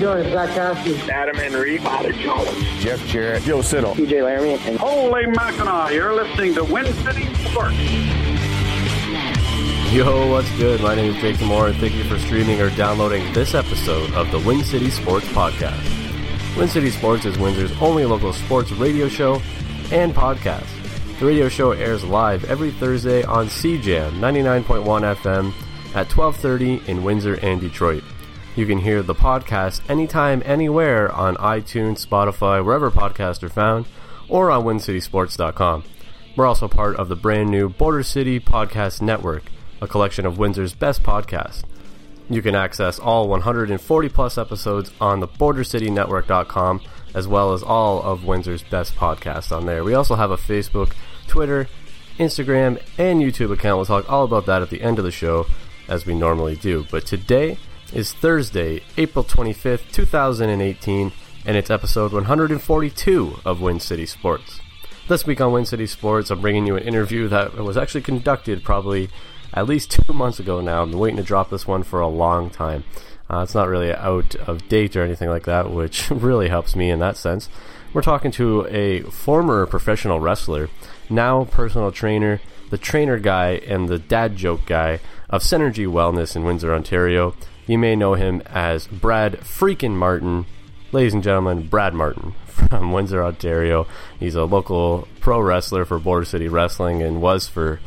you doing? It's Zach Cassidy. Adam Henry, Bobby Jones, Jeff Jarrett, Joe Siddall, TJ Laramie. And Holy Mackinac, you're listening to Win City Sports. Yo, what's good? My name is Jake Moore, and thank you for streaming or downloading this episode of the Win City Sports Podcast. Win City Sports is Windsor's only local sports radio show and podcast. The radio show airs live every Thursday on CJAM 99.1 FM at 12:30 in Windsor and Detroit. You can hear the podcast anytime, anywhere on iTunes, Spotify, wherever podcasts are found, or on WinCitySports.com. We're also part of the brand new Border City Podcast Network, a collection of Windsor's best podcasts. You can access all 140 plus episodes on the BorderCityNetwork.com, as well as all of Windsor's best podcasts on there. We also have a Facebook, Twitter, Instagram, and YouTube account. We'll talk all about that at the end of the show, as we normally do. But today is Thursday, April 25th, 2018, and it's episode 142 of Win City Sports. This week on Win City Sports, I'm bringing you an interview that was actually conducted probably at least two months ago now. I've been waiting to drop this one for a long time. Uh, it's not really out of date or anything like that, which really helps me in that sense. We're talking to a former professional wrestler, now personal trainer, the trainer guy, and the dad joke guy of Synergy Wellness in Windsor, Ontario. You may know him as Brad Freakin' Martin. Ladies and gentlemen, Brad Martin from Windsor, Ontario. He's a local pro wrestler for Border City Wrestling and was for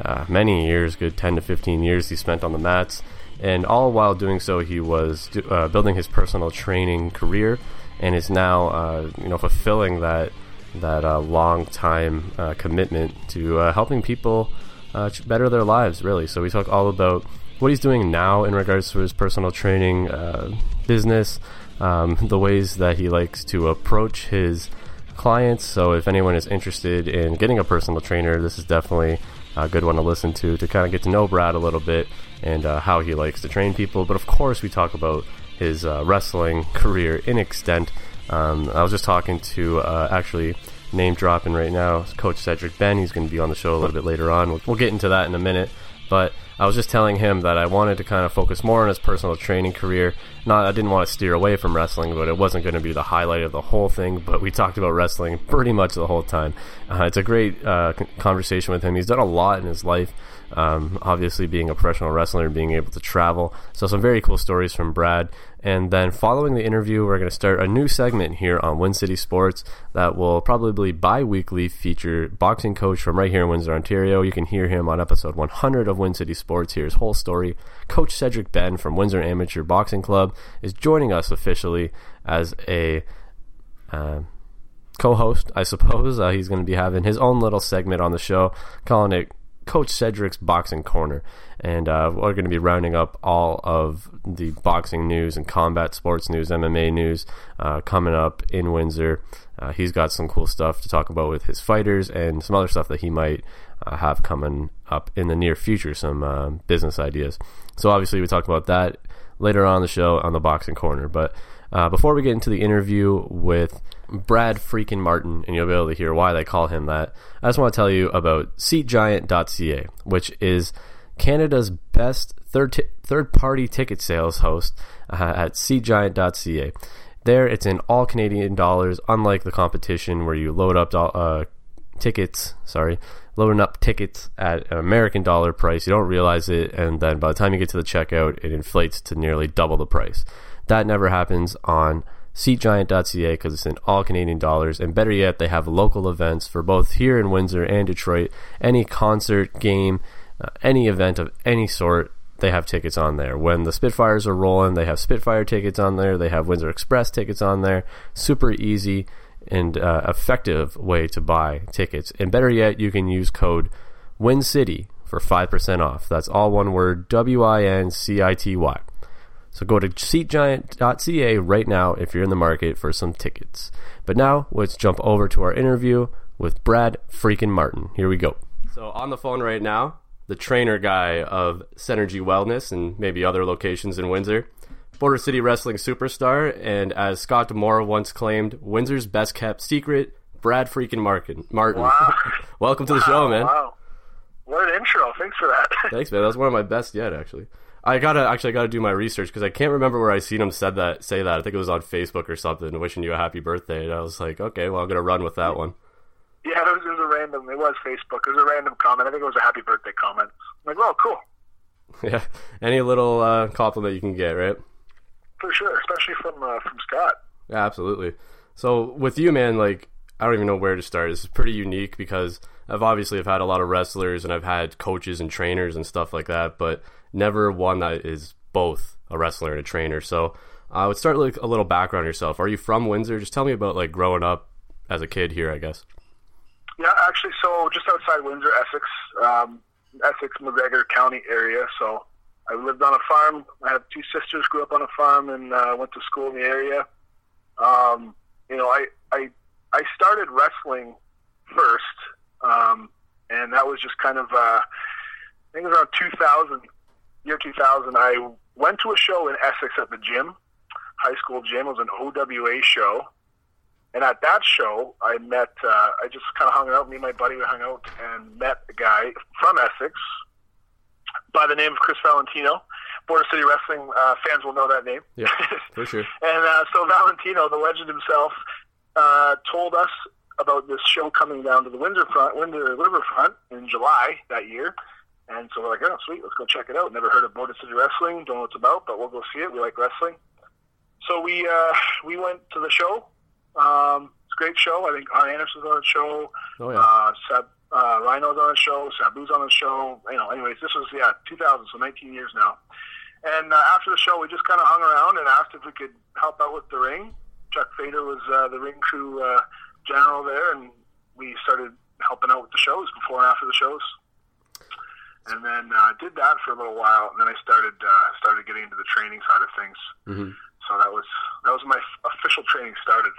uh, many years, good 10 to 15 years he spent on the mats. And all while doing so, he was uh, building his personal training career and is now, uh, you know, fulfilling that that uh, long time uh, commitment to uh, helping people better their lives, really. So we talk all about what he's doing now in regards to his personal training uh, business, um, the ways that he likes to approach his clients. So if anyone is interested in getting a personal trainer, this is definitely a good one to listen to to kind of get to know Brad a little bit and uh, how he likes to train people. But of course, we talk about his uh, wrestling career in extent. Um, I was just talking to uh, actually name dropping right now Coach Cedric Benn. He's going to be on the show a little bit later on. We'll, we'll get into that in a minute. But I was just telling him that I wanted to kind of focus more on his personal training career. Not, I didn't want to steer away from wrestling, but it wasn't going to be the highlight of the whole thing. But we talked about wrestling pretty much the whole time. Uh, it's a great uh, conversation with him. He's done a lot in his life. Um, obviously, being a professional wrestler and being able to travel. So, some very cool stories from Brad. And then, following the interview, we're going to start a new segment here on Win City Sports that will probably bi weekly feature boxing coach from right here in Windsor, Ontario. You can hear him on episode 100 of Win City Sports. Here's whole story. Coach Cedric Benn from Windsor Amateur Boxing Club is joining us officially as a. Uh, co-host, I suppose. Uh, he's going to be having his own little segment on the show, calling it Coach Cedric's Boxing Corner. And uh, we're going to be rounding up all of the boxing news and combat sports news, MMA news uh, coming up in Windsor. Uh, he's got some cool stuff to talk about with his fighters and some other stuff that he might uh, have coming up in the near future, some uh, business ideas. So, obviously, we talked about that later on the show on the Boxing Corner. But uh, before we get into the interview with Brad freaking Martin, and you'll be able to hear why they call him that, I just want to tell you about SeatGiant.ca, which is Canada's best third t- third party ticket sales host uh, at SeatGiant.ca. There, it's in all Canadian dollars, unlike the competition where you load up uh, tickets. Sorry, loading up tickets at an American dollar price. You don't realize it, and then by the time you get to the checkout, it inflates to nearly double the price. That never happens on SeatGiant.ca because it's in all Canadian dollars. And better yet, they have local events for both here in Windsor and Detroit. Any concert, game, uh, any event of any sort, they have tickets on there. When the Spitfires are rolling, they have Spitfire tickets on there. They have Windsor Express tickets on there. Super easy and uh, effective way to buy tickets. And better yet, you can use code WINCITY for 5% off. That's all one word W I N C I T Y. So go to seatgiant.ca right now if you're in the market for some tickets. But now let's jump over to our interview with Brad freaking Martin. Here we go. So on the phone right now, the trainer guy of Synergy Wellness and maybe other locations in Windsor, Border City Wrestling superstar, and as Scott D'Amore once claimed, Windsor's best kept secret, Brad freaking Martin. Martin. Wow. Welcome to the show, man. Wow. What an intro. Thanks for that. Thanks, man. That was one of my best yet, actually. I gotta actually I gotta do my research because I can't remember where I seen him said that say that. I think it was on Facebook or something, wishing you a happy birthday. And I was like, okay, well I'm gonna run with that one. Yeah, it was, it was a random. It was Facebook. It was a random comment. I think it was a happy birthday comment. I'm like, well, cool. Yeah, any little uh, compliment you can get, right? For sure, especially from uh, from Scott. Yeah, absolutely. So with you, man, like I don't even know where to start. This is pretty unique because I've obviously have had a lot of wrestlers and I've had coaches and trainers and stuff like that, but never one that is both a wrestler and a trainer. So I would start like a little background yourself. Are you from Windsor? Just tell me about like growing up as a kid here, I guess. Yeah, actually, so just outside Windsor, Essex, um, Essex, McGregor County area. So I lived on a farm. I have two sisters, grew up on a farm, and uh, went to school in the area. Um, you know, I, I I started wrestling first, um, and that was just kind of uh, I think it was around 2000, year 2000. I went to a show in Essex at the gym, high school gym. It was an OWA show, and at that show, I met. Uh, I just kind of hung out. Me and my buddy we hung out and met a guy from Essex by the name of Chris Valentino. Border City Wrestling uh, fans will know that name. Yeah, for sure. and uh, so Valentino, the legend himself, uh, told us about this show coming down to the Windsor front, Windsor Riverfront in July that year. And so we're like, oh, sweet, let's go check it out. Never heard of Border City Wrestling, don't know what it's about, but we'll go see it. We like wrestling. So we uh, we went to the show. Um, it's a great show. I think Arn Anderson's on the show. Oh yeah. Uh, Sab, uh, Rhino's on the show. Sabu's on the show. You know, anyways, this was yeah 2000, so 19 years now. And uh, after the show, we just kind of hung around and asked if we could help out with the ring. Chuck Fader was uh, the ring crew uh, general there, and we started helping out with the shows before and after the shows. And then uh, did that for a little while, and then I started uh, started getting into the training side of things. Mhm. So that was that was my official training started.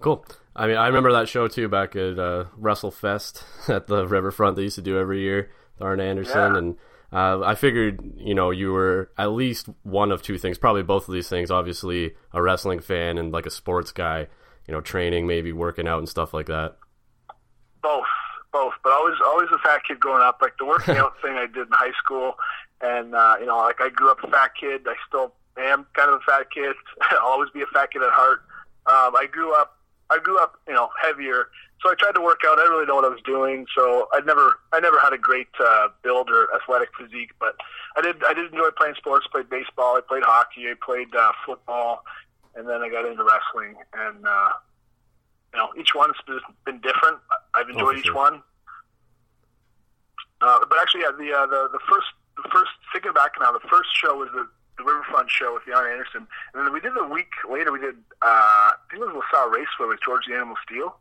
Cool. I mean, I remember that show too back at uh, WrestleFest at the Riverfront. They used to do every year. Arn Anderson Yeah. and. Uh, I figured, you know, you were at least one of two things, probably both of these things. Obviously, a wrestling fan and like a sports guy, you know, training, maybe working out and stuff like that. Both, both, but always always a fat kid growing up. Like the working out thing I did in high school, and uh, you know, like I grew up a fat kid. I still am kind of a fat kid. I'll always be a fat kid at heart. Um, I grew up. I grew up, you know, heavier. So I tried to work out. I didn't really know what I was doing. So I never, I never had a great uh, build or athletic physique. But I did, I did enjoy playing sports. Played baseball. I played hockey. I played uh, football, and then I got into wrestling. And uh, you know, each one's been- been different. I've enjoyed for each sure. one. Uh, but actually, yeah, the uh, the the first the first thinking back now, the first show was the, the Riverfront show with Arn Anderson, and then we did a week later. We did uh, I think it was LaSalle Raceway with George the Animal Steele.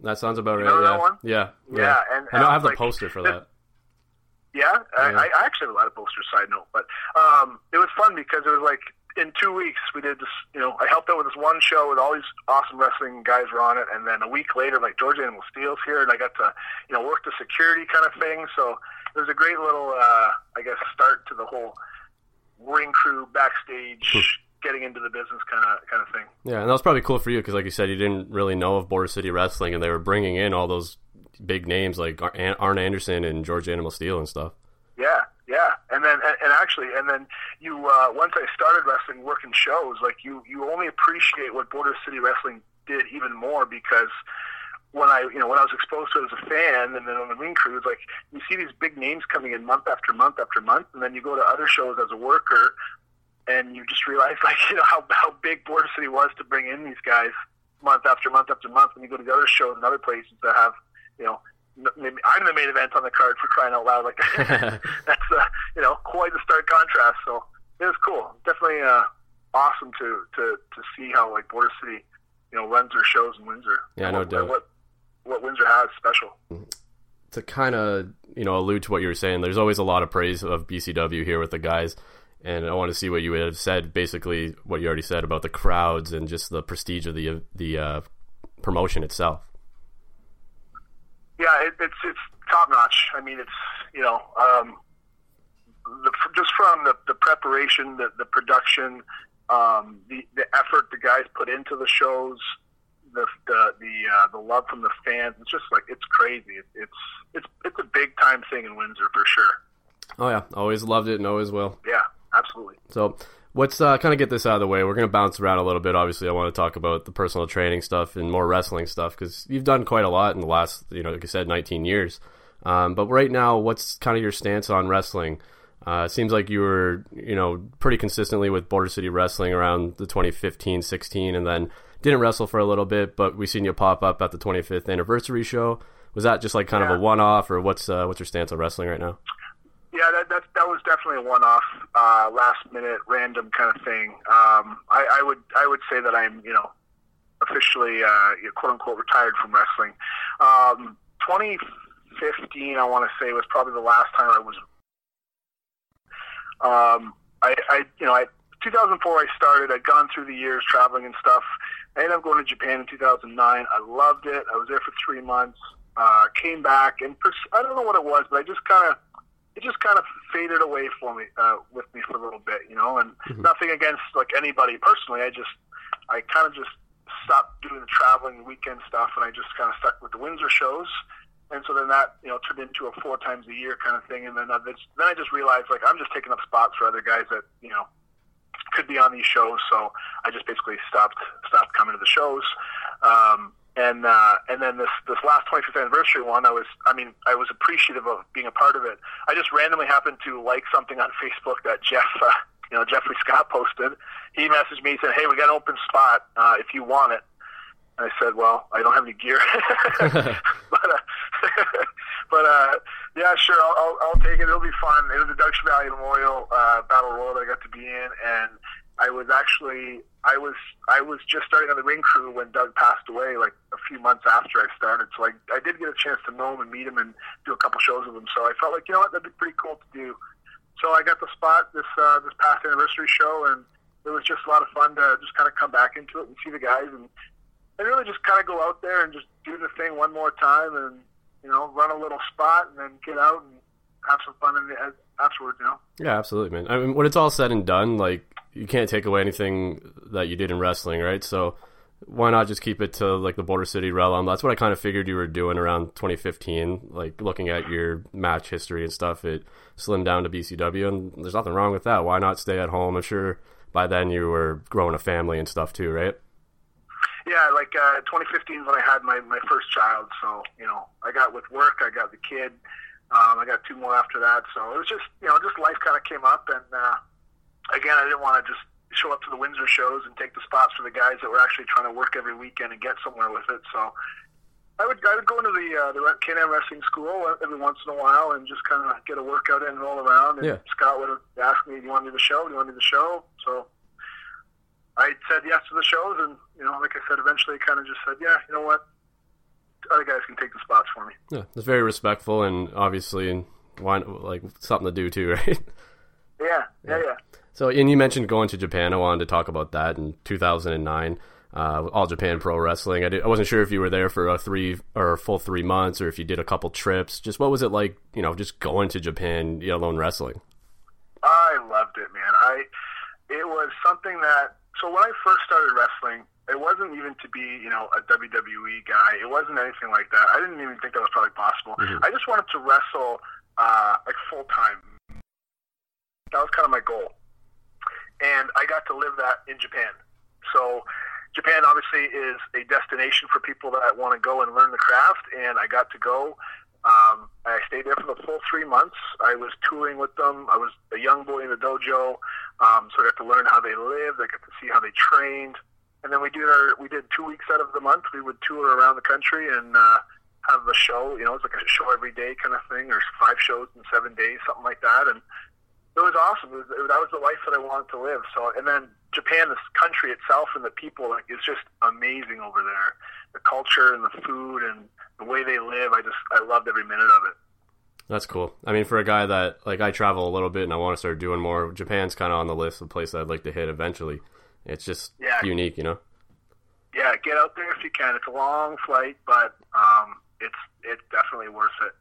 That sounds about You right. yeah. one? yeah, Yeah, and- I know I have and, the poster for that. Yeah, I, Yeah. I I actually have a lot of posters. Side note, but um, it was fun because it was like in two weeks we did this. You know, I helped out with this one show with all these awesome wrestling guys were on it, and then a week later, like George Animal Steele's here, and I got to you know work the security kind of thing. So it was a great little, uh, I guess, start to the whole ring crew backstage, getting into the business kind of kind of thing. Yeah, and that was probably cool for you because, like you said, you didn't really know of Border City Wrestling, and they were bringing in all those big names like Arn Anderson and George Animal Steele and stuff. Yeah, yeah, and then and, and actually, and then you uh, once I started wrestling, working shows, like you you only appreciate what Border City Wrestling did even more because when I you know when I was exposed to it as a fan, and then on the ring crew, it's like you see these big names coming in month after month after month, and then you go to other shows as a worker, and you just realize like you know how how big Border City was to bring in these guys month after month after month, and you go to the other shows and other places that have you know I'm the main event on the card for crying out loud. Like that's uh, you know quite a stark contrast. So it was cool. Definitely uh, awesome to to to see how like Border City you know runs their shows in Windsor. Yeah, no what, doubt. What what Windsor has special. to kind of you know allude to what you were saying, there's always a lot of praise of BCW here with the guys, and I want to see what you would have said. Basically, what you already said about the crowds and just the prestige of the the uh, promotion itself. Yeah, it, it's it's top notch. I mean, it's you know um, the, just from the, the preparation, the the production, um, the the effort the guys put into the shows, the the the, uh, the love from the fans. It's just like it's crazy. It, it's it's it's a big time thing in Windsor for sure. Oh yeah, always loved it and always will. Yeah, absolutely. So let's uh, kind of get this out of the way. We're going to bounce around a little bit. Obviously, I want to talk about the personal training stuff and more wrestling stuff because you've done quite a lot in the last, you know, like I said, 19 years. Um, but right now, what's kind of your stance on wrestling? Uh, it seems like you were, you know, pretty consistently with Border City Wrestling around the 2015, 16, and then didn't wrestle for a little bit, but we seen you pop up at the 25th anniversary show. Was that just like kind Yeah. of a one-off, or what's uh, what's your stance on wrestling right now? Yeah, that that, that was definitely a one-off, uh, last-minute, random kind of thing. Um, I, I would I would say that I'm you know officially uh, quote unquote retired from wrestling. Um, 2015, I want to say, was probably the last time I was. Um, I, I you know I 2004 I started. I'd gone through the years traveling and stuff. I ended up going to Japan in 2009. I loved it. I was there for three months. Uh, came back and pers- I don't know what it was, but I just kind of it just kind of faded away for me uh, with me for a little bit, you know. And nothing against like anybody personally. I just I kind of just stopped doing the traveling weekend stuff, and I just kind of stuck with the Windsor shows. And so then that you know turned into a four times a year kind of thing. And then uh, this, then I just realized like I'm just taking up spots for other guys that you know could be on these shows. So I just basically stopped stopped coming to the shows. Um, and uh, and then this this last 25th anniversary one, I was I mean I was appreciative of being a part of it. I just randomly happened to like something on Facebook that Jeff uh, you know Jeffrey Scott posted. He messaged me and said, "Hey, we got an open spot uh, if you want it." And I said, "Well, I don't have any gear, but uh, but uh, yeah, sure, I'll, I'll, I'll take it. It'll be fun. It was a Dutch Valley Memorial uh, Battle Royal that I got to be in, and I was actually I was I was just starting on the ring crew when Doug passed away, like a few months after I started. So I I did get a chance to know him and meet him and do a couple shows with him. So I felt like you know what that'd be pretty cool to do. So I got the spot this uh, this past anniversary show, and it was just a lot of fun to just kind of come back into it and see the guys and and really just kind of go out there and just do the thing one more time and you know run a little spot and then get out and have some fun in the, afterwards. You know. Yeah, absolutely, man. I mean, when it's all said and done, like you can't take away anything that you did in wrestling, right? So why not just keep it to like the Border City realm? That's what I kind of figured you were doing around 2015. Like looking at your match history and stuff, it slimmed down to BCW, and there's nothing wrong with that. Why not stay at home? I'm sure by then you were growing a family and stuff too, right? Yeah, like uh, 2015 is when I had my my first child. So you know, I got with work, I got the kid. Um, I got two more after that. So it was just you know, just life kind of came up, and uh, again, I didn't want to just show up to the Windsor shows and take the spots for the guys that were actually trying to work every weekend and get somewhere with it. So I would I would go into the uh, the Can-Am wrestling school every once in a while and just kind of get a workout in and roll around. And Yeah. Scott would ask me, "Do you want to do the show? Do you want to do the show?" So I said yes to the shows, and you know, like I said, eventually kind of just said, "Yeah, you know what? Other guys can take the spots for me." Yeah, it's very respectful and obviously why like something to do too, right? Yeah, yeah, yeah. So, and you mentioned going to Japan. I wanted to talk about that in 2009. Uh, All Japan Pro Wrestling. I, did, I wasn't sure if you were there for a three or a full three months, or if you did a couple trips. Just what was it like? You know, just going to Japan, let alone wrestling. I loved it, man. I it was something that so when I first started wrestling, it wasn't even to be you know a WWE guy. It wasn't anything like that. I didn't even think that was probably possible. I just wanted to wrestle uh, like full time. That was kind of my goal, and I got to live that in Japan. So. Japan obviously is a destination for people that want to go and learn the craft, and I got to go. Um, I stayed there for the full three months. I was touring with them. I was a young boy in the dojo, um, so I got to learn how they lived. I got to see how they trained, and then we did our we did two weeks out of the month. We would tour around the country and uh, have a show. You know, it's like a show every day kind of thing, or five shows in seven days, something like that. And it was awesome. It was, it, that was the life that I wanted to live. So, and then Japan, this country itself, and the people like, is just amazing over there. The culture and the food and the way they live, I just I loved every minute of it. That's cool. I mean, for a guy that like I travel a little bit and I want to start doing more, Japan's kind of on the list of places I'd like to hit eventually. It's just Yeah. unique, you know. Yeah, get out there if you can. It's a long flight, but um, it's it's definitely worth it.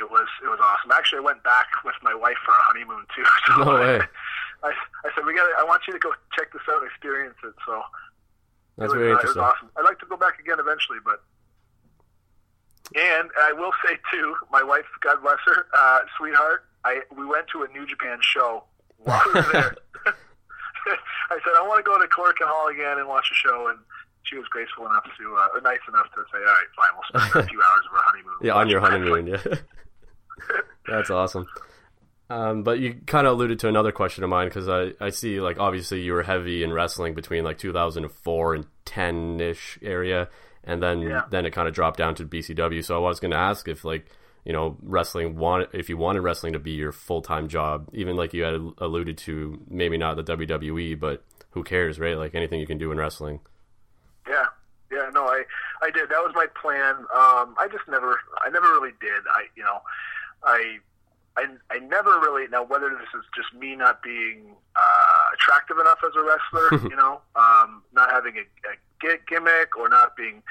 It was it was awesome. Actually, I went back with my wife for a honeymoon too. So No way. I, I said we got. I want you to go check this out and experience it. So That's it was, very uh, interesting. It was awesome. I'd like to go back again eventually, but. And I will say too, my wife, God bless her, uh, sweetheart, I we went to a New Japan show while we were there. I said I want to go to Korakuen Hall again and watch a show, and she was graceful enough to, uh, or nice enough to say, "All right, fine, we'll spend a few hours of our honeymoon." Yeah, on your honeymoon. Yeah, that's awesome. Um, but you kind of alluded to another question of mine because I, I see like obviously you were heavy in wrestling between like 2004 and 10 ish area, and then Yeah. then it kind of dropped down to BCW. So I was going to ask if like you know wrestling wanted if you wanted wrestling to be your full time job, even like you had alluded to, maybe not the WWE, but who cares, right? Like anything you can do in wrestling. Yeah, yeah, no, I, I did. That was my plan. Um, I just never, I never really did. I, you know, I, I, I never really. Now, whether this is just me not being uh, attractive enough as a wrestler, you know, um, not having a, a gimmick or not being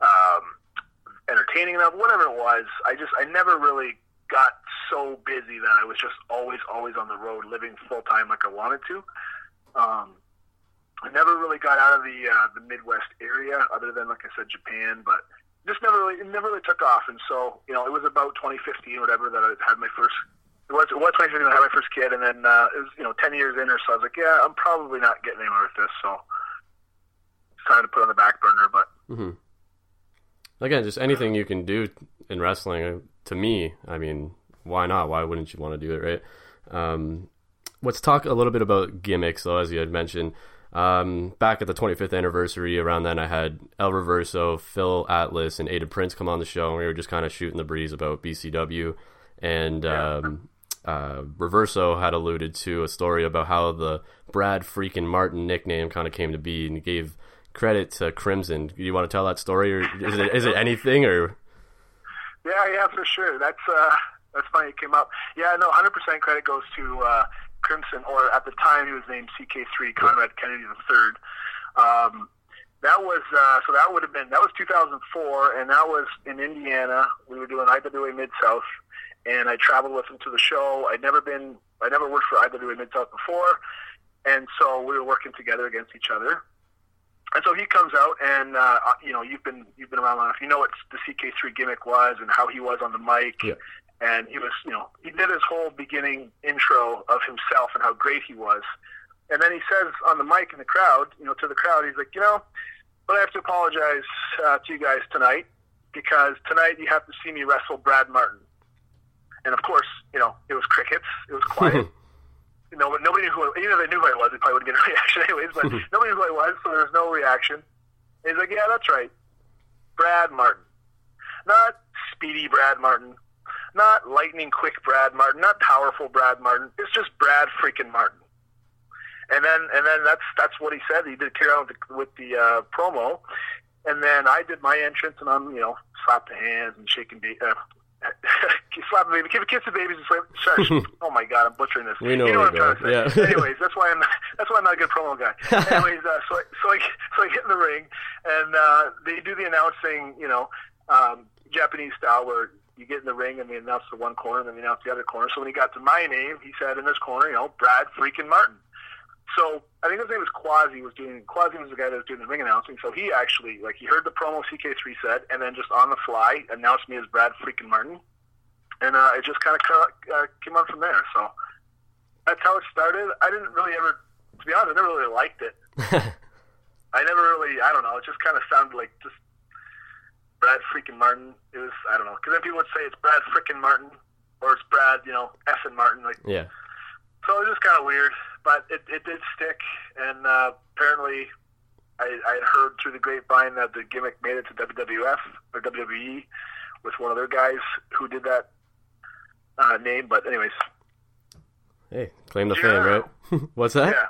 um, entertaining enough, whatever it was, I just, I never really got so busy that I was just always, always on the road, living full time like I wanted to. Um, I never really got out of the uh, the Midwest area, other than like I said, Japan. But just never really, it never really took off. And so, you know, it was about 2015 or whatever that I had my first. It was it was 2015 when I had my first kid, and then uh, it was you know 10 years in or so. I was like, yeah, I'm probably not getting anywhere with this, so it's time to put on the back burner. But Again, just anything you can do in wrestling. uh, To me, I mean, why not? Why wouldn't you want to do it, right? Um, let's talk a little bit about gimmicks, though, as you had mentioned. Um, back at the 25th anniversary, around then, I had El Reverso, Phil Atlas, and Aiden Prince come on the show, and we were just kind of shooting the breeze about BCW. And um, uh, Reverso had alluded to a story about how the Brad freaking Martin nickname kind of came to be, and he gave credit to Crimson. Do you want to tell that story, or is it is it anything, or Yeah, yeah, for sure. That's uh, that's funny. It came up. Yeah, no, 100% credit goes to uh, Crimson, or at the time he was named CK3, Conrad Kennedy III. Um, that was uh, so. That would have been that was 2004, and that was in Indiana. We were doing IWA Mid South, and I traveled with him to the show. I'd never been, I never worked for IWA Mid South before, and so we were working together against each other. And so he comes out, and uh, you know, you've been you've been around long enough. You know what the CK3 gimmick was, and how he was on the mic. Yeah. And he was, you know, he did his whole beginning intro of himself and how great he was. And then he says on the mic in the crowd, you know, to the crowd, he's like, you know, but I have to apologize uh, to you guys tonight because tonight you have to see me wrestle Brad Martin. And of course, you know, it was crickets. It was quiet. you know, but nobody knew who, even if they knew who I was, they probably wouldn't get a reaction anyways, but nobody knew who I was, so there was no reaction. And he's like, yeah, that's right. Brad Martin. Not speedy Brad Martin. Not lightning quick Brad Martin. Not powerful Brad Martin. It's just Brad freaking Martin. And then, and then that's that's what he said. He did carry on with the, with the uh, promo, and then I did my entrance, and I'm you know slap the hands and shaking, uh, slap the baby, give a kiss to babies, and slap. Sorry, oh my god, I'm butchering this. We know you know what I'm trying to say. yeah. Anyways, that's why I'm that's why I'm not a good promo guy. Anyways, uh, so I, so I so I get in the ring, and uh, they do the announcing, you know, um, Japanese style where you get in the ring and they announce the one corner and then they announce the other corner. So when he got to my name, he said in this corner, you know, Brad freaking Martin. So I think his name was Quasi was doing Quasi was the guy that was doing the ring announcing. So he actually like he heard the promo CK3 said and then just on the fly announced me as Brad freaking Martin, and uh, it just kind of uh, came on from there. So that's how it started. I didn't really ever, to be honest, I never really liked it. I never really, I don't know. It just kind of sounded like just Brad freaking Martin. It was, I don't know, because then people would say it's Brad freaking Martin or it's Brad, you know, F and Martin. Like yeah, so it was just kind of weird, but it, it did stick, and uh, apparently I, I had heard through the grapevine that the gimmick made it to WWF or WWE with one of their guys who did that uh, name. But anyways, hey, claim the Yeah. fame, right? What's that? yeah.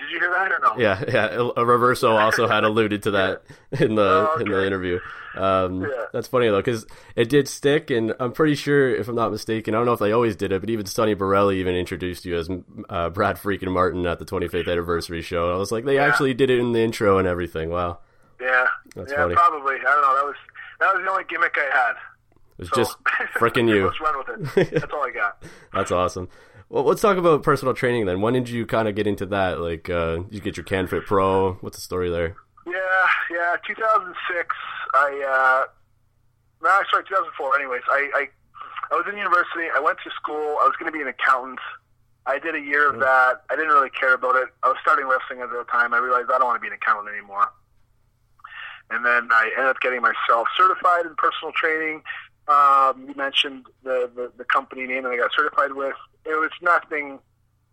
Did you hear that or no? Yeah, yeah. A Reverso also had alluded to that in the Oh, in the interview. Um, Yeah. That's funny though, because it did stick, and I'm pretty sure, if I'm not mistaken, I don't know if they always did it, but even Sonny Borelli even introduced you as uh, Brad freaking Martin at the 25th anniversary show. And I was like, they actually did it in the intro and everything. Wow, Yeah, That's yeah, funny. probably. I don't know. That was that was the only gimmick I had. it was So, just freaking you. Let's run with it. That's all I got. That's awesome. Well, let's talk about personal training then. When did you kind of get into that? Like, uh, you get your CanFit Pro? What's the story there? Yeah, yeah. 2006. I uh, no, sorry, 2004. Anyways, I, I I was in university. I went to school. I was going to be an accountant. I did a year of that. I didn't really care about it. I was starting wrestling at the time. I realized I don't want to be an accountant anymore. And then I ended up getting myself certified in personal training. Um, you mentioned the, the the company name that I got certified with. It was nothing.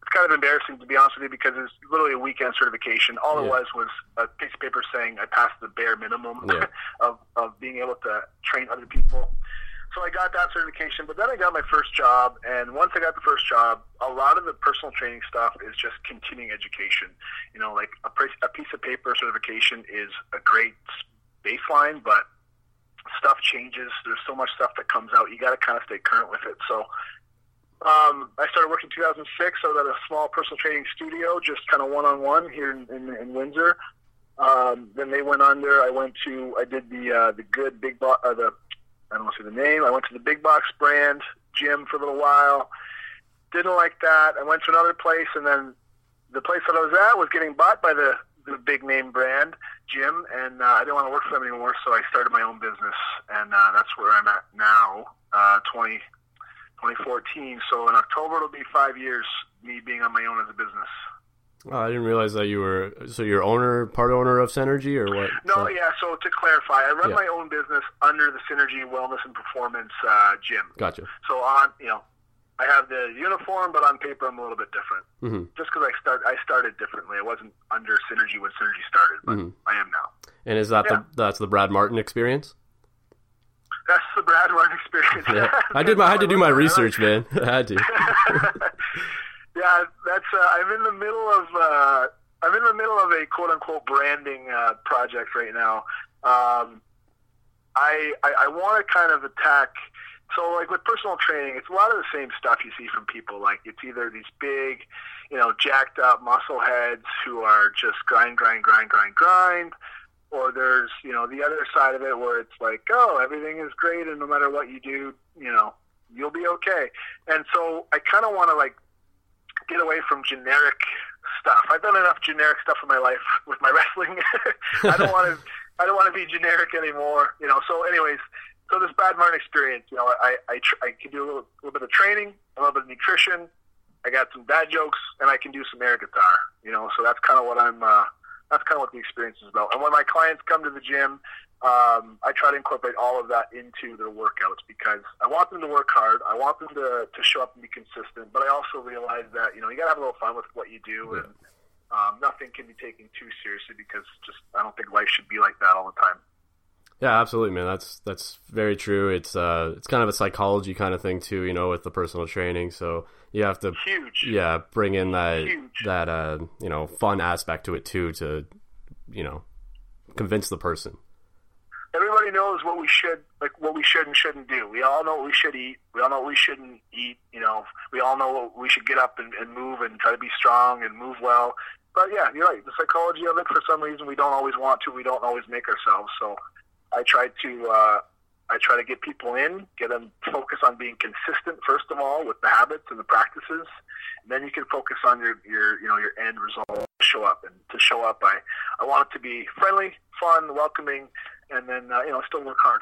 It's kind of embarrassing to be honest with you because it's literally a weekend certification. All Yeah. it was was a piece of paper saying I passed the bare minimum Yeah. of of being able to train other people. So I got that certification, but then I got my first job, and once I got the first job, a lot of the personal training stuff is just continuing education. You know, like a, a piece of paper certification is a great baseline, but stuff changes. There's so much stuff that comes out. You got to kind of stay current with it. So um, I started working in 2006. I was at a small personal training studio, just kind of one-on-one here in, in, in Windsor. Um, then they went under. I went to. I did the uh, the good big bo- uh, the I don't want to say the name. I went to the big box brand gym for a little while. Didn't like that. I went to another place, and then the place that I was at was getting bought by the the big name brand gym, and uh, I didn't want to work for them anymore. So I started my own business, and uh, that's where I'm at now. Uh, 20, 2014. So in October it'll be five years me being on my own as a business. Oh, I didn't realize that you were so you're owner, part owner of Synergy, or what? No, So- yeah. So to clarify, I run Yeah. my own business under the Synergy Wellness and Performance uh, Gym. Gotcha. So on, you know, I have the uniform, but on paper I'm a little bit different. hmm Just because I start, I started differently. I wasn't under Synergy when Synergy started, but Mhm. I am now. And is that Yeah. the that's the Brad Martin experience? That's the Brad Martin experience. Yeah, I did. My, I had to do my research, man. I had to. yeah, that's. Uh, I'm in the middle of. Uh, I'm in the middle of a quote unquote branding uh, project right now. Um, I I, I want to kind of attack. So like with personal training, it's a lot of the same stuff you see from people. Like it's either these big, you know, jacked up muscle heads who are just grind, grind, grind, grind, grind. Or there's, you know, the other side of it where it's like, oh, everything is great, and no matter what you do, you know, you'll be okay. And so I kind of want to like get away from generic stuff. I've done enough generic stuff in my life with my wrestling. I don't want to. I don't want to be generic anymore. You know. So, anyways, so this Bad Martin experience, you know, I I, tr- I can do a little, little bit of training, a little bit of nutrition. I got some dad jokes, and I can do some air guitar. You know, so that's kind of what I'm. Uh, that's kind of what the experience is about. And when my clients come to the gym, um, I try to incorporate all of that into their workouts because I want them to work hard. I want them to, to show up and be consistent. But I also realize that you know you gotta have a little fun with what you do, and um, nothing can be taken too seriously because just I don't think life should be like that all the time. Yeah, absolutely, man. That's that's very true. It's uh, it's kind of a psychology kind of thing too, you know, with the personal training. So you have to, Huge. yeah, bring in that Huge. that uh, you know, fun aspect to it too, to you know, convince the person. Everybody knows what we should like what we should and shouldn't do. We all know what we should eat. We all know what we shouldn't eat. You know, we all know what we should get up and, and move and try to be strong and move well. But yeah, you're right. The psychology of it, for some reason, we don't always want to. We don't always make ourselves. So I try to uh, I try to get people in, get them focus on being consistent first of all with the habits and the practices. And then you can focus on your, your you know your end result. Show up and to show up, I I want it to be friendly, fun, welcoming, and then uh, you know still work hard.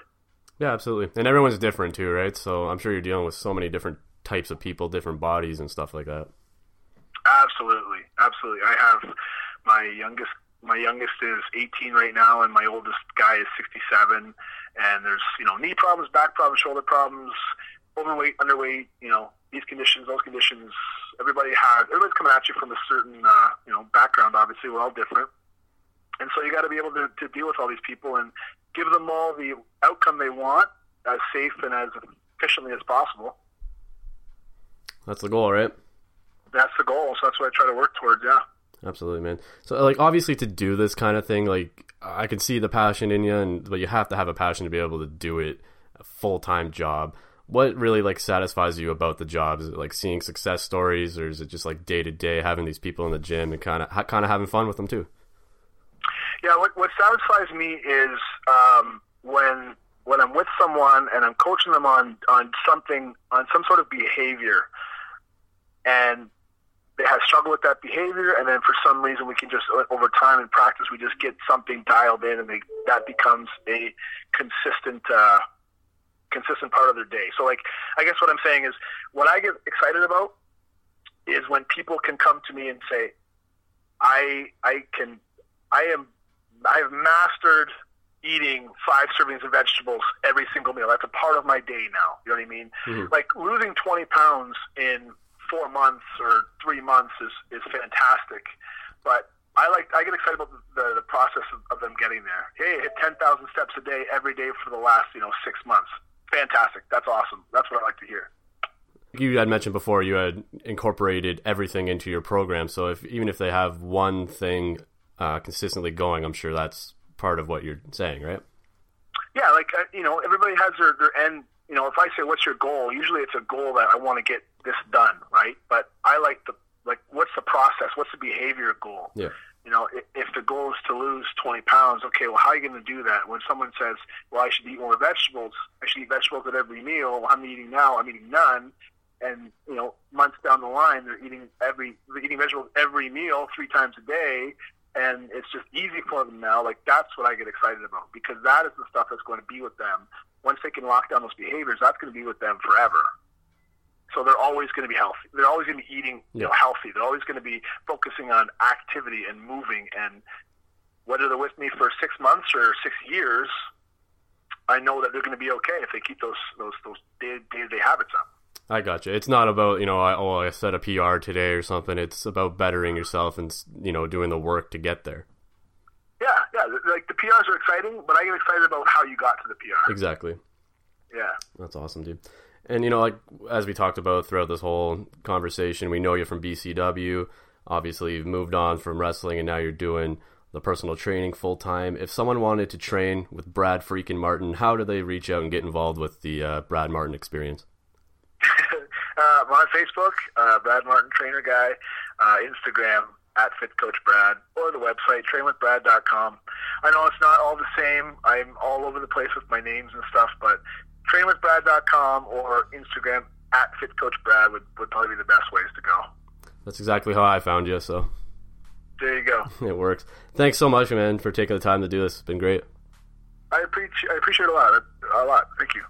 Yeah, absolutely. And everyone's different too, right? So I'm sure you're dealing with so many different types of people, different bodies and stuff like that. Absolutely, absolutely. I have my youngest. My youngest is 18 right now, and my oldest guy is 67. And there's you know knee problems, back problems, shoulder problems, overweight, underweight. You know these conditions, those conditions. Everybody has. Everybody's coming at you from a certain uh, you know background. Obviously, we're all different, and so you got to be able to, to deal with all these people and give them all the outcome they want as safe and as efficiently as possible. That's the goal, right? That's the goal. So that's what I try to work towards. Yeah. Absolutely, man. So, like, obviously, to do this kind of thing, like, I can see the passion in you, and but you have to have a passion to be able to do it a full time job. What really like satisfies you about the job? Is it like seeing success stories, or is it just like day to day having these people in the gym and kind of kind of having fun with them too? Yeah, what, what satisfies me is um, when when I'm with someone and I'm coaching them on on something on some sort of behavior, and they have struggled with that behavior, and then for some reason we can just over time and practice we just get something dialed in, and they, that becomes a consistent uh, consistent part of their day. So like, I guess what I'm saying is, what I get excited about is when people can come to me and say, I I can I am I have mastered eating five servings of vegetables every single meal. That's a part of my day now. You know what I mean? Mm-hmm. Like losing 20 pounds in four months or three months is, is fantastic. But I like I get excited about the, the, the process of, of them getting there. Hey, hit 10,000 steps a day every day for the last, you know, six months. Fantastic. That's awesome. That's what I like to hear you had mentioned before you had incorporated everything into your program. So if even if they have one thing uh, consistently going, I'm sure that's part of what you're saying, right? Yeah, like uh, you know, everybody has their their end. You know, if I say what's your goal, usually it's a goal that I want to get this done, right? But I like the like what's the process? What's the behavior goal? Yeah. You know, if, if the goal is to lose 20 pounds, okay, well, how are you going to do that? When someone says, well, I should eat more vegetables, I should eat vegetables at every meal. Well, I'm eating now, I'm eating none and you know months down the line they're eating every they're eating vegetables every meal three times a day and it's just easy for them now. Like that's what i get excited about because that is the stuff that's going to be with them. Once they can lock down those behaviors that's going to be with them forever. So they're always going to be healthy. They're always going to be eating you know healthy. They're always going to be focusing on activity and moving. And whether they're with me for six months or six years i know that they're going to be okay if they keep those those those day to day habits up I got you. It's not about you know, I, oh, I set a PR today or something. It's about bettering yourself and you know, doing the work to get there. Yeah, yeah. Like the PRs are exciting, but I get excited about how you got to the PR. Exactly. Yeah. That's awesome, dude. And you know, like as we talked about throughout this whole conversation, we know you're from BCW. Obviously, you've moved on from wrestling, and now you're doing the personal training full time. If someone wanted to train with Brad freaking Martin, how do they reach out and get involved with the uh, Brad Martin experience? uh, I'm on Facebook, uh, Brad Martin Trainer Guy, uh, Instagram at Fit Coach Brad, or the website trainwithbrad.com. I know it's not all the same. I'm all over the place with my names and stuff, but trainwithbrad.com or Instagram at Fit Coach Brad would, would probably be the best ways to go. That's exactly how I found you. So there you go. it works. Thanks so much, man, for taking the time to do this. It's been great. I appreciate I appreciate it a lot. A lot. Thank you.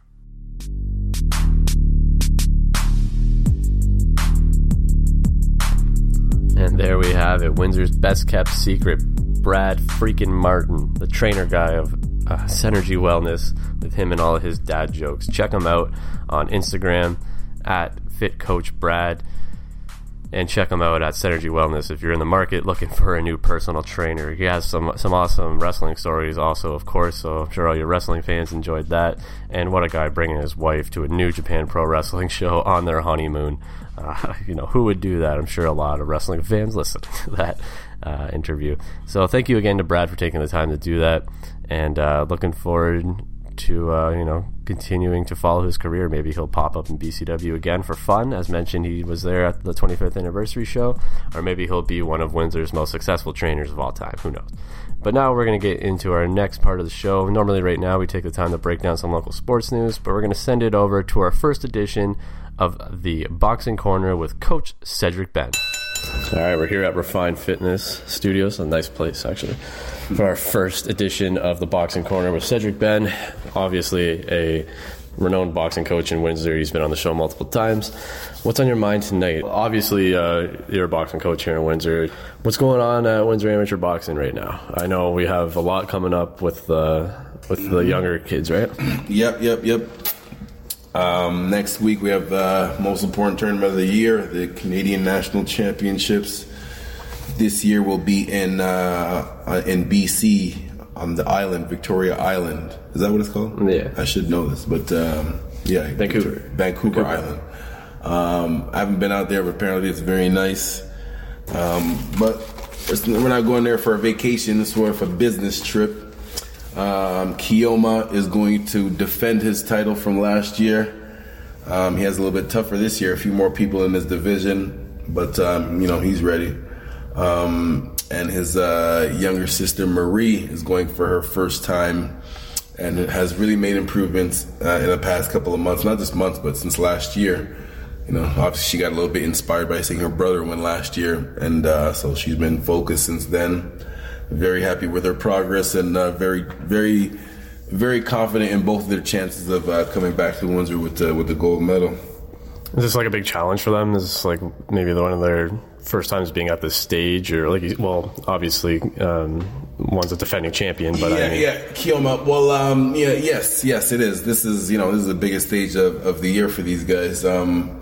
And there we have it Windsor's best kept secret Brad freaking Martin, the trainer guy of uh, Synergy Wellness, with him and all his dad jokes. Check him out on Instagram at Fit Coach Brad. And check him out at Synergy Wellness if you're in the market looking for a new personal trainer. He has some some awesome wrestling stories, also, of course. So I'm sure all your wrestling fans enjoyed that. And what a guy bringing his wife to a New Japan Pro Wrestling show on their honeymoon. Uh, you know, who would do that? I'm sure a lot of wrestling fans listen to that uh, interview. So thank you again to Brad for taking the time to do that, and uh, looking forward to uh, you know continuing to follow his career. Maybe he'll pop up in BCW again for fun. As mentioned, he was there at the 25th anniversary show, or maybe he'll be one of Windsor's most successful trainers of all time. Who knows? But now we're going to get into our next part of the show. Normally, right now, we take the time to break down some local sports news, but we're going to send it over to our first edition of the Boxing Corner with Coach Cedric Benn. All right, we're here at Refined Fitness Studios, a nice place actually, for our first edition of the Boxing Corner with Cedric Benn. Obviously, a renowned boxing coach in Windsor. He's been on the show multiple times. What's on your mind tonight? Obviously, uh, you're a boxing coach here in Windsor. What's going on at Windsor Amateur Boxing right now? I know we have a lot coming up with the with the younger kids, right? Yep, yep, yep. Um, next week we have the most important tournament of the year, the Canadian National Championships. This year will be in uh, uh in BC on the island, Victoria Island. Is that what it's called? Yeah, I should know this, but um, yeah, Vancouver, Vancouver, Vancouver. Island. Um, I haven't been out there, but apparently it's very nice. Um, but we're not going there for a vacation. It's more of a business trip. Um, Kioma is going to defend his title from last year. Um, he has a little bit tougher this year, a few more people in his division, but um, you know he's ready. Um, and his uh, younger sister Marie is going for her first time, and has really made improvements uh, in the past couple of months, not just months, but since last year. You know, obviously she got a little bit inspired by seeing her brother win last year, and uh, so she's been focused since then very happy with their progress and uh, very, very very confident in both of their chances of uh, coming back to Windsor with the, with the gold medal. Is this like a big challenge for them? Is this like maybe one of their first times being at this stage, or like, well, obviously, um, one's a defending champion, but yeah, I mean, yeah, Kioma. Well, um, yeah, yes, yes, it is. This is you know this is the biggest stage of, of the year for these guys, um,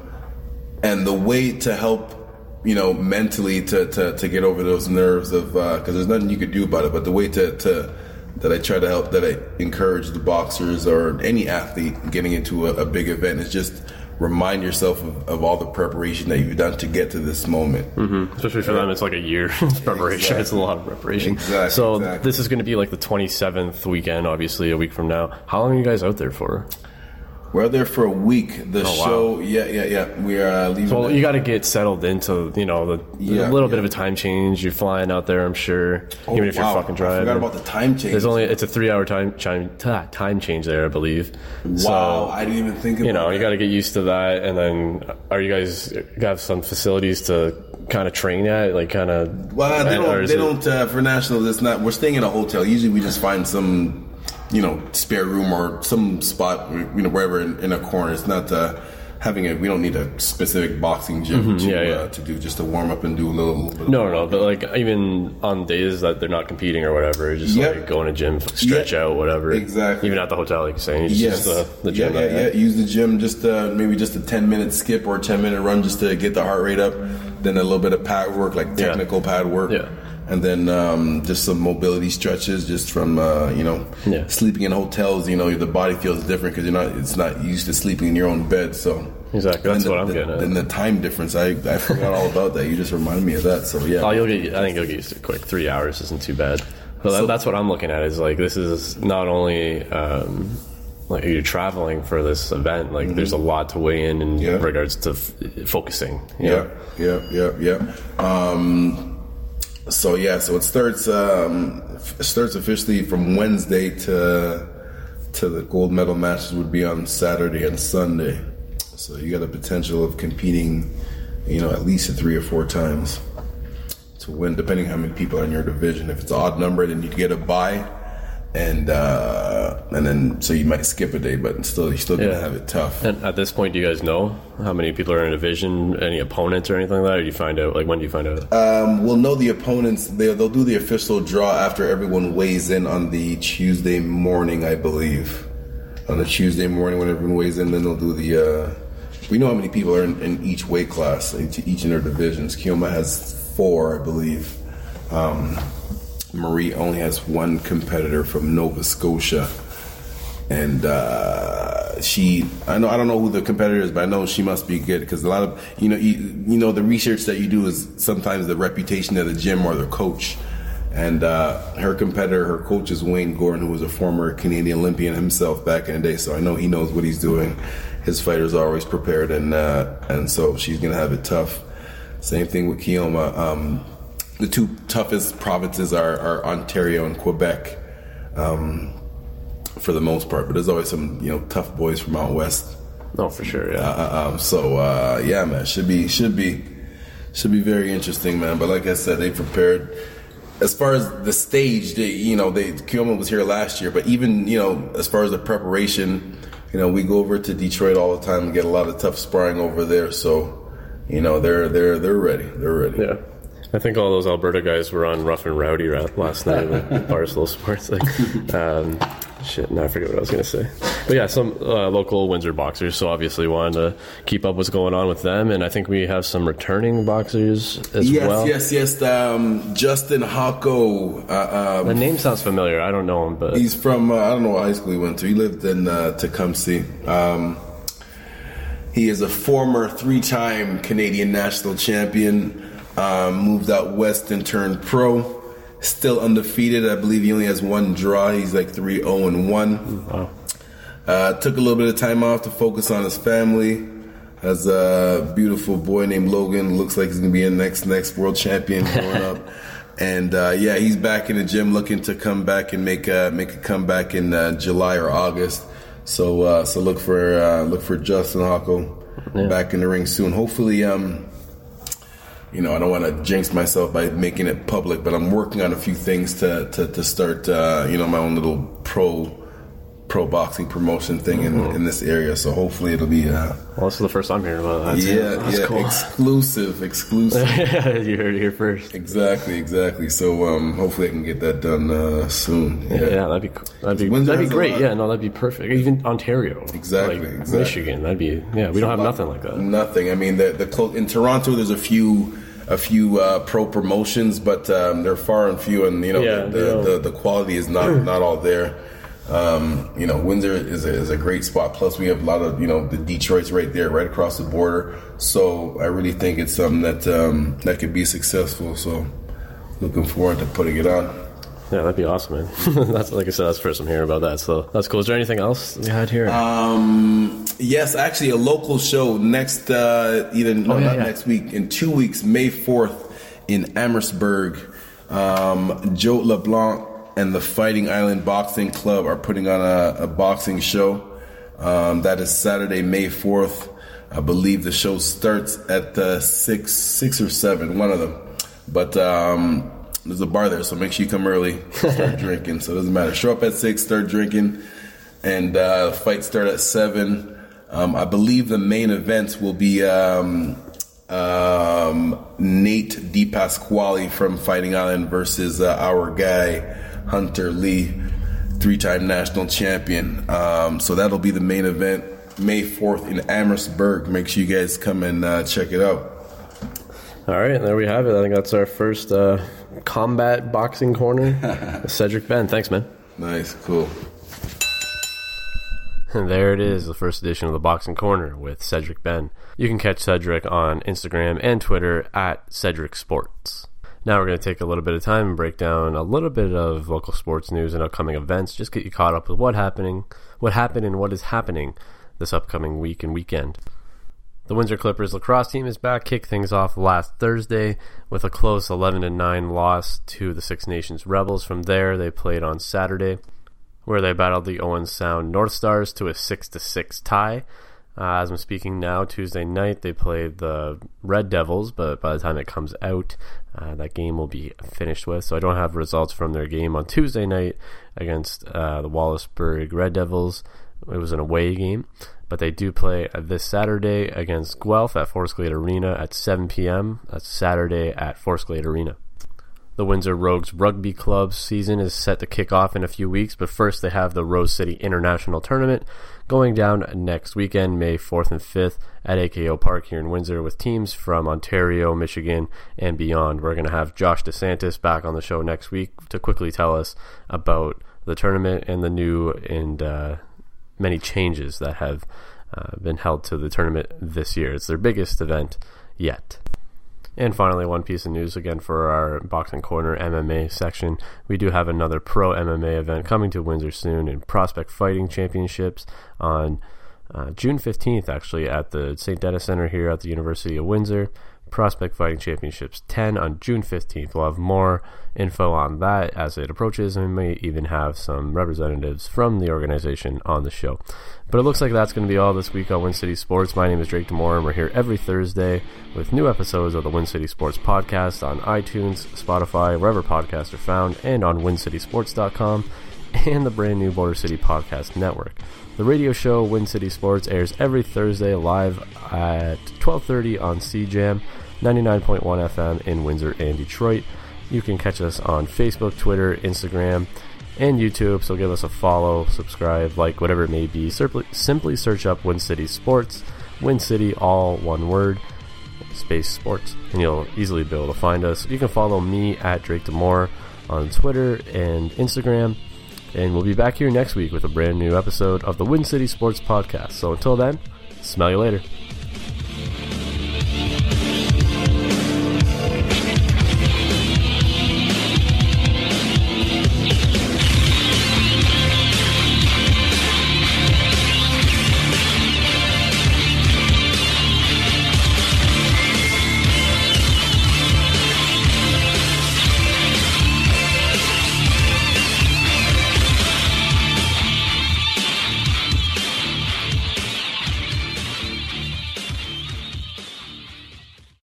and the way to help you know mentally to, to, to get over those nerves of uh, because there's nothing you could do about it, but the way to, to that I try to help that I encourage the boxers or any athlete getting into a, a big event is just remind yourself of, of all the preparation that you've done to get to this moment. Mm-hmm. especially for them, it's like a year preparation. It's a lot of preparation. Exactly, So exactly. this is going to be like the 27th weekend, obviously, a week from now. How long are you guys out there for? We're out there for a week. The Oh, wow. show, yeah, yeah, yeah. We are uh, leaving. Well, at- you got to get settled into, you know, the, Yeah, a little bit of a time change. You're flying out there, I'm sure, Oh, even if you're wow. fucking I driving. forgot about the time change. There's only it's a three hour time time time change there, I believe. Wow, So, I didn't even think about it. you know, you got to get used to that. And then, are you guys have some facilities to kind of train at, like kind of? Well, they don't. They don't uh, for nationals. It's not. We're staying in a hotel. Usually, we just find some, you know, spare room or some spot, you know, wherever in, in a corner. It's not uh, having a. We don't need a specific boxing gym to Mm-hmm. yeah, yeah. Uh, to do just to warm up and do a little. little No, no, but like even on days that they're not competing or whatever, just Yep. like go in a gym, stretch Yeah, out, whatever. exactly. Even at the hotel, like you're saying, it's Yes, just the, the gym. Yeah, yeah, yeah. Use the gym just uh, maybe just a ten minute skip or a ten minute run just to get the heart rate up. Then a little bit of pad work, like Yeah. technical pad work. Yeah. And then um, just some mobility stretches, just from uh, you know Yeah. sleeping in hotels. You know, the body feels different because you're not it's not used to sleeping in your own bed. So Exactly, that's the- what I'm the- getting at. Then the time difference, I I forgot all about that. You just reminded me of that. So yeah, Oh, you'll get. I think you'll get used to it quick. Three hours isn't too bad. But So- that's what I'm looking at. Is like this is not only um, like you're traveling for this event. Like there's a lot to weigh in in Mm-hmm. Yeah. regards to f- focusing. you Yeah, yeah, yeah, yeah. Um, so yeah, so it starts um, it starts officially from Wednesday to to the gold medal matches would be on Saturday and Sunday. So you got a potential of competing, you know, at least three or four times to win, depending how many people are in your division. If it's an odd number, then you get a bye, and uh, and then so you might skip a day, but still you're still gonna Yeah. have it tough. And at this point, do you guys know how many people are in a division, any opponents or anything like that? Or do you find out? Like when do you find out? Um, we'll know the opponents. They, they'll do the official draw after everyone weighs in on the Tuesday morning, I believe. On the Tuesday morning, when everyone weighs in, then they'll do the. Uh, we know how many people are in, in each weight class, each, each in their divisions. Kioma has four, I believe. Um, Marie only has one competitor from Nova Scotia, and uh, she I know I don't know who the competitor is, but I know she must be good because a lot of you know you, you know the research that you do is sometimes the reputation of the gym or the coach. And uh, her competitor, her coach is Wayne Gordon, who was a former Canadian Olympian himself back in the day. So I know he knows what he's doing. His fighters are always prepared, and uh, and so she's gonna have it tough. Same thing with Kioma. Um, the two toughest provinces are, are Ontario and Quebec, um, for the most part. But there's always some you know tough boys from out west. No, for sure. Yeah. Uh, um, so uh, yeah, man, should be should be should be very interesting, man. But like I said, they prepared. As far as the stage, they, you know, they Kioma was here last year, but even you know, as far as the preparation, you know, we go over to Detroit all the time and get a lot of tough sparring over there. So, you know, they're they're they're ready. They're ready. Yeah. I think all those Alberta guys were on Rough and Rowdy last night with Barstool Sports. Like, um, shit, now I forget what I was going to say. But yeah, some uh, local Windsor boxers. So obviously wanted to keep up what's going on with them, and I think we have some returning boxers as Yes, well. yes, yes. Um, Justin Hako. Uh, um, The name sounds familiar. I don't know him, but He's from uh, I don't know what high school he went to. He lived in uh, Tecumseh. Um, he is a former three-time Canadian national champion. Um, moved out west and turned pro. Still undefeated. I believe he only has one draw. He's like three zero and one. wow. Uh, took a little bit of time off to focus on his family. Has a beautiful boy named Logan. Looks like he's gonna be a next next world champion growing up. And uh, yeah, he's back in the gym, looking to come back and make a make a comeback in uh, July or August. So uh, so look for uh, look for Justin Hocko back in the ring soon. Hopefully, um, you know, I don't want to jinx myself by making it public, but I'm working on a few things to to, to start, uh, you know, my own little pro pro boxing promotion thing in, in this area. So hopefully it'll be uh, Well, this is the first I'm hearing about that. yeah yeah cool. exclusive exclusive. you heard it here first. exactly exactly. So um, hopefully I can get that done uh, soon. Yeah, that'd be that'd be Windsor that'd be great. Yeah, no, that'd be perfect. Even Ontario, Exactly, like exactly. Michigan, that'd be yeah. We don't have nothing like that. Nothing. I mean, the the clo- in Toronto, there's a few a few uh, pro promotions, but um, they're far and few, and you know Yeah, the, the the quality is not not all there. Um, you know, Windsor is a, is a great spot. Plus, we have a lot of you know the Detroit's right there, right across the border. So I really think it's something that um, that could be successful. So looking forward to putting it on. Yeah, that'd be awesome, man. that's like I said, that's the first I'm hearing about that. So that's cool. Is there anything else you had here? Um, yes, actually, a local show next, uh, either no, Oh, yeah, not yeah. next week, in two weeks, May fourth, in Amherstburg. Um, Joe LeBlanc and the Fighting Island Boxing Club are putting on a, a boxing show. Um, that is Saturday, May fourth. I believe the show starts at uh, six, six or seven, one of them. But um, there's a bar there, so make sure you come early, start drinking. So it doesn't matter. Show up at six, start drinking and uh, fight start at seven. Um, I believe the main events will be um, um, Nate DiPasquale from Fighting Island versus uh, our guy Hunter Lee, three-time national champion. Um, so that'll be the main event, May fourth in Amherstburg. Make sure you guys come and uh, check it out. All right, there we have it. I think that's our first uh, combat boxing corner. Cedric Benn, thanks, man. Nice, cool. And there it is, the first edition of the Boxing Corner with Cedric Benn. You can catch Cedric on Instagram and Twitter at Cedric Sports. Now we're going to take a little bit of time and break down a little bit of local sports news and upcoming events. Just get you caught up with what happening, what happened, and what is happening this upcoming week and weekend. The Windsor Clippers lacrosse team is back. Kicked things off last Thursday with a close 11 9 loss to the Six Nations Rebels. From there, they played on Saturday, where they battled the Owen Sound North Stars to a 6 6 tie. Uh, as I'm speaking now, Tuesday night they played the Red Devils, but by the time it comes out, uh, that game will be finished with. So I don't have results from their game on Tuesday night against uh, the Wallaceburg Red Devils. It was an away game, but they do play this Saturday against Guelph at Forest Glade Arena at 7 p.m. That's Saturday at Forest Glade Arena. The Windsor Rogues Rugby Club season is set to kick off in a few weeks, but first they have the Rose City International Tournament going down next weekend, May 4th and 5th at AKO Park here in Windsor with teams from Ontario, Michigan, and beyond. We're going to have Josh DeSantis back on the show next week to quickly tell us about the tournament and the new and uh, many changes that have uh, been held to the tournament this year. It's their biggest event yet. And finally, one piece of news again for our Boxing Corner MMA section. We do have another pro MMA event coming to Windsor soon in Prospect Fighting Championships on uh, June 15th, actually, at the St. Denis Center here at the University of Windsor. Prospect Fighting Championships 10 on June 15th. We'll have more info on that as it approaches, and we may even have some representatives from the organization on the show. But it looks like that's going to be all this week on Win City Sports. My name is Drake Demore, and we're here every Thursday with new episodes of the Win City Sports podcast on iTunes, Spotify, wherever podcasts are found, and on WinCitySports.com and the brand new Border City Podcast Network. The radio show Win City Sports airs every Thursday live at 12:30 on CJAM 99.1 FM in Windsor and Detroit. You can catch us on Facebook, Twitter, Instagram, and YouTube. So give us a follow, subscribe, like, whatever it may be. Simply, search up Win City Sports, Win City, all one word, space sports, and you'll easily be able to find us. You can follow me at Drake Demore on Twitter and Instagram. And we'll be back here next week with a brand new episode of the Win City Sports Podcast. So until then, smell you later.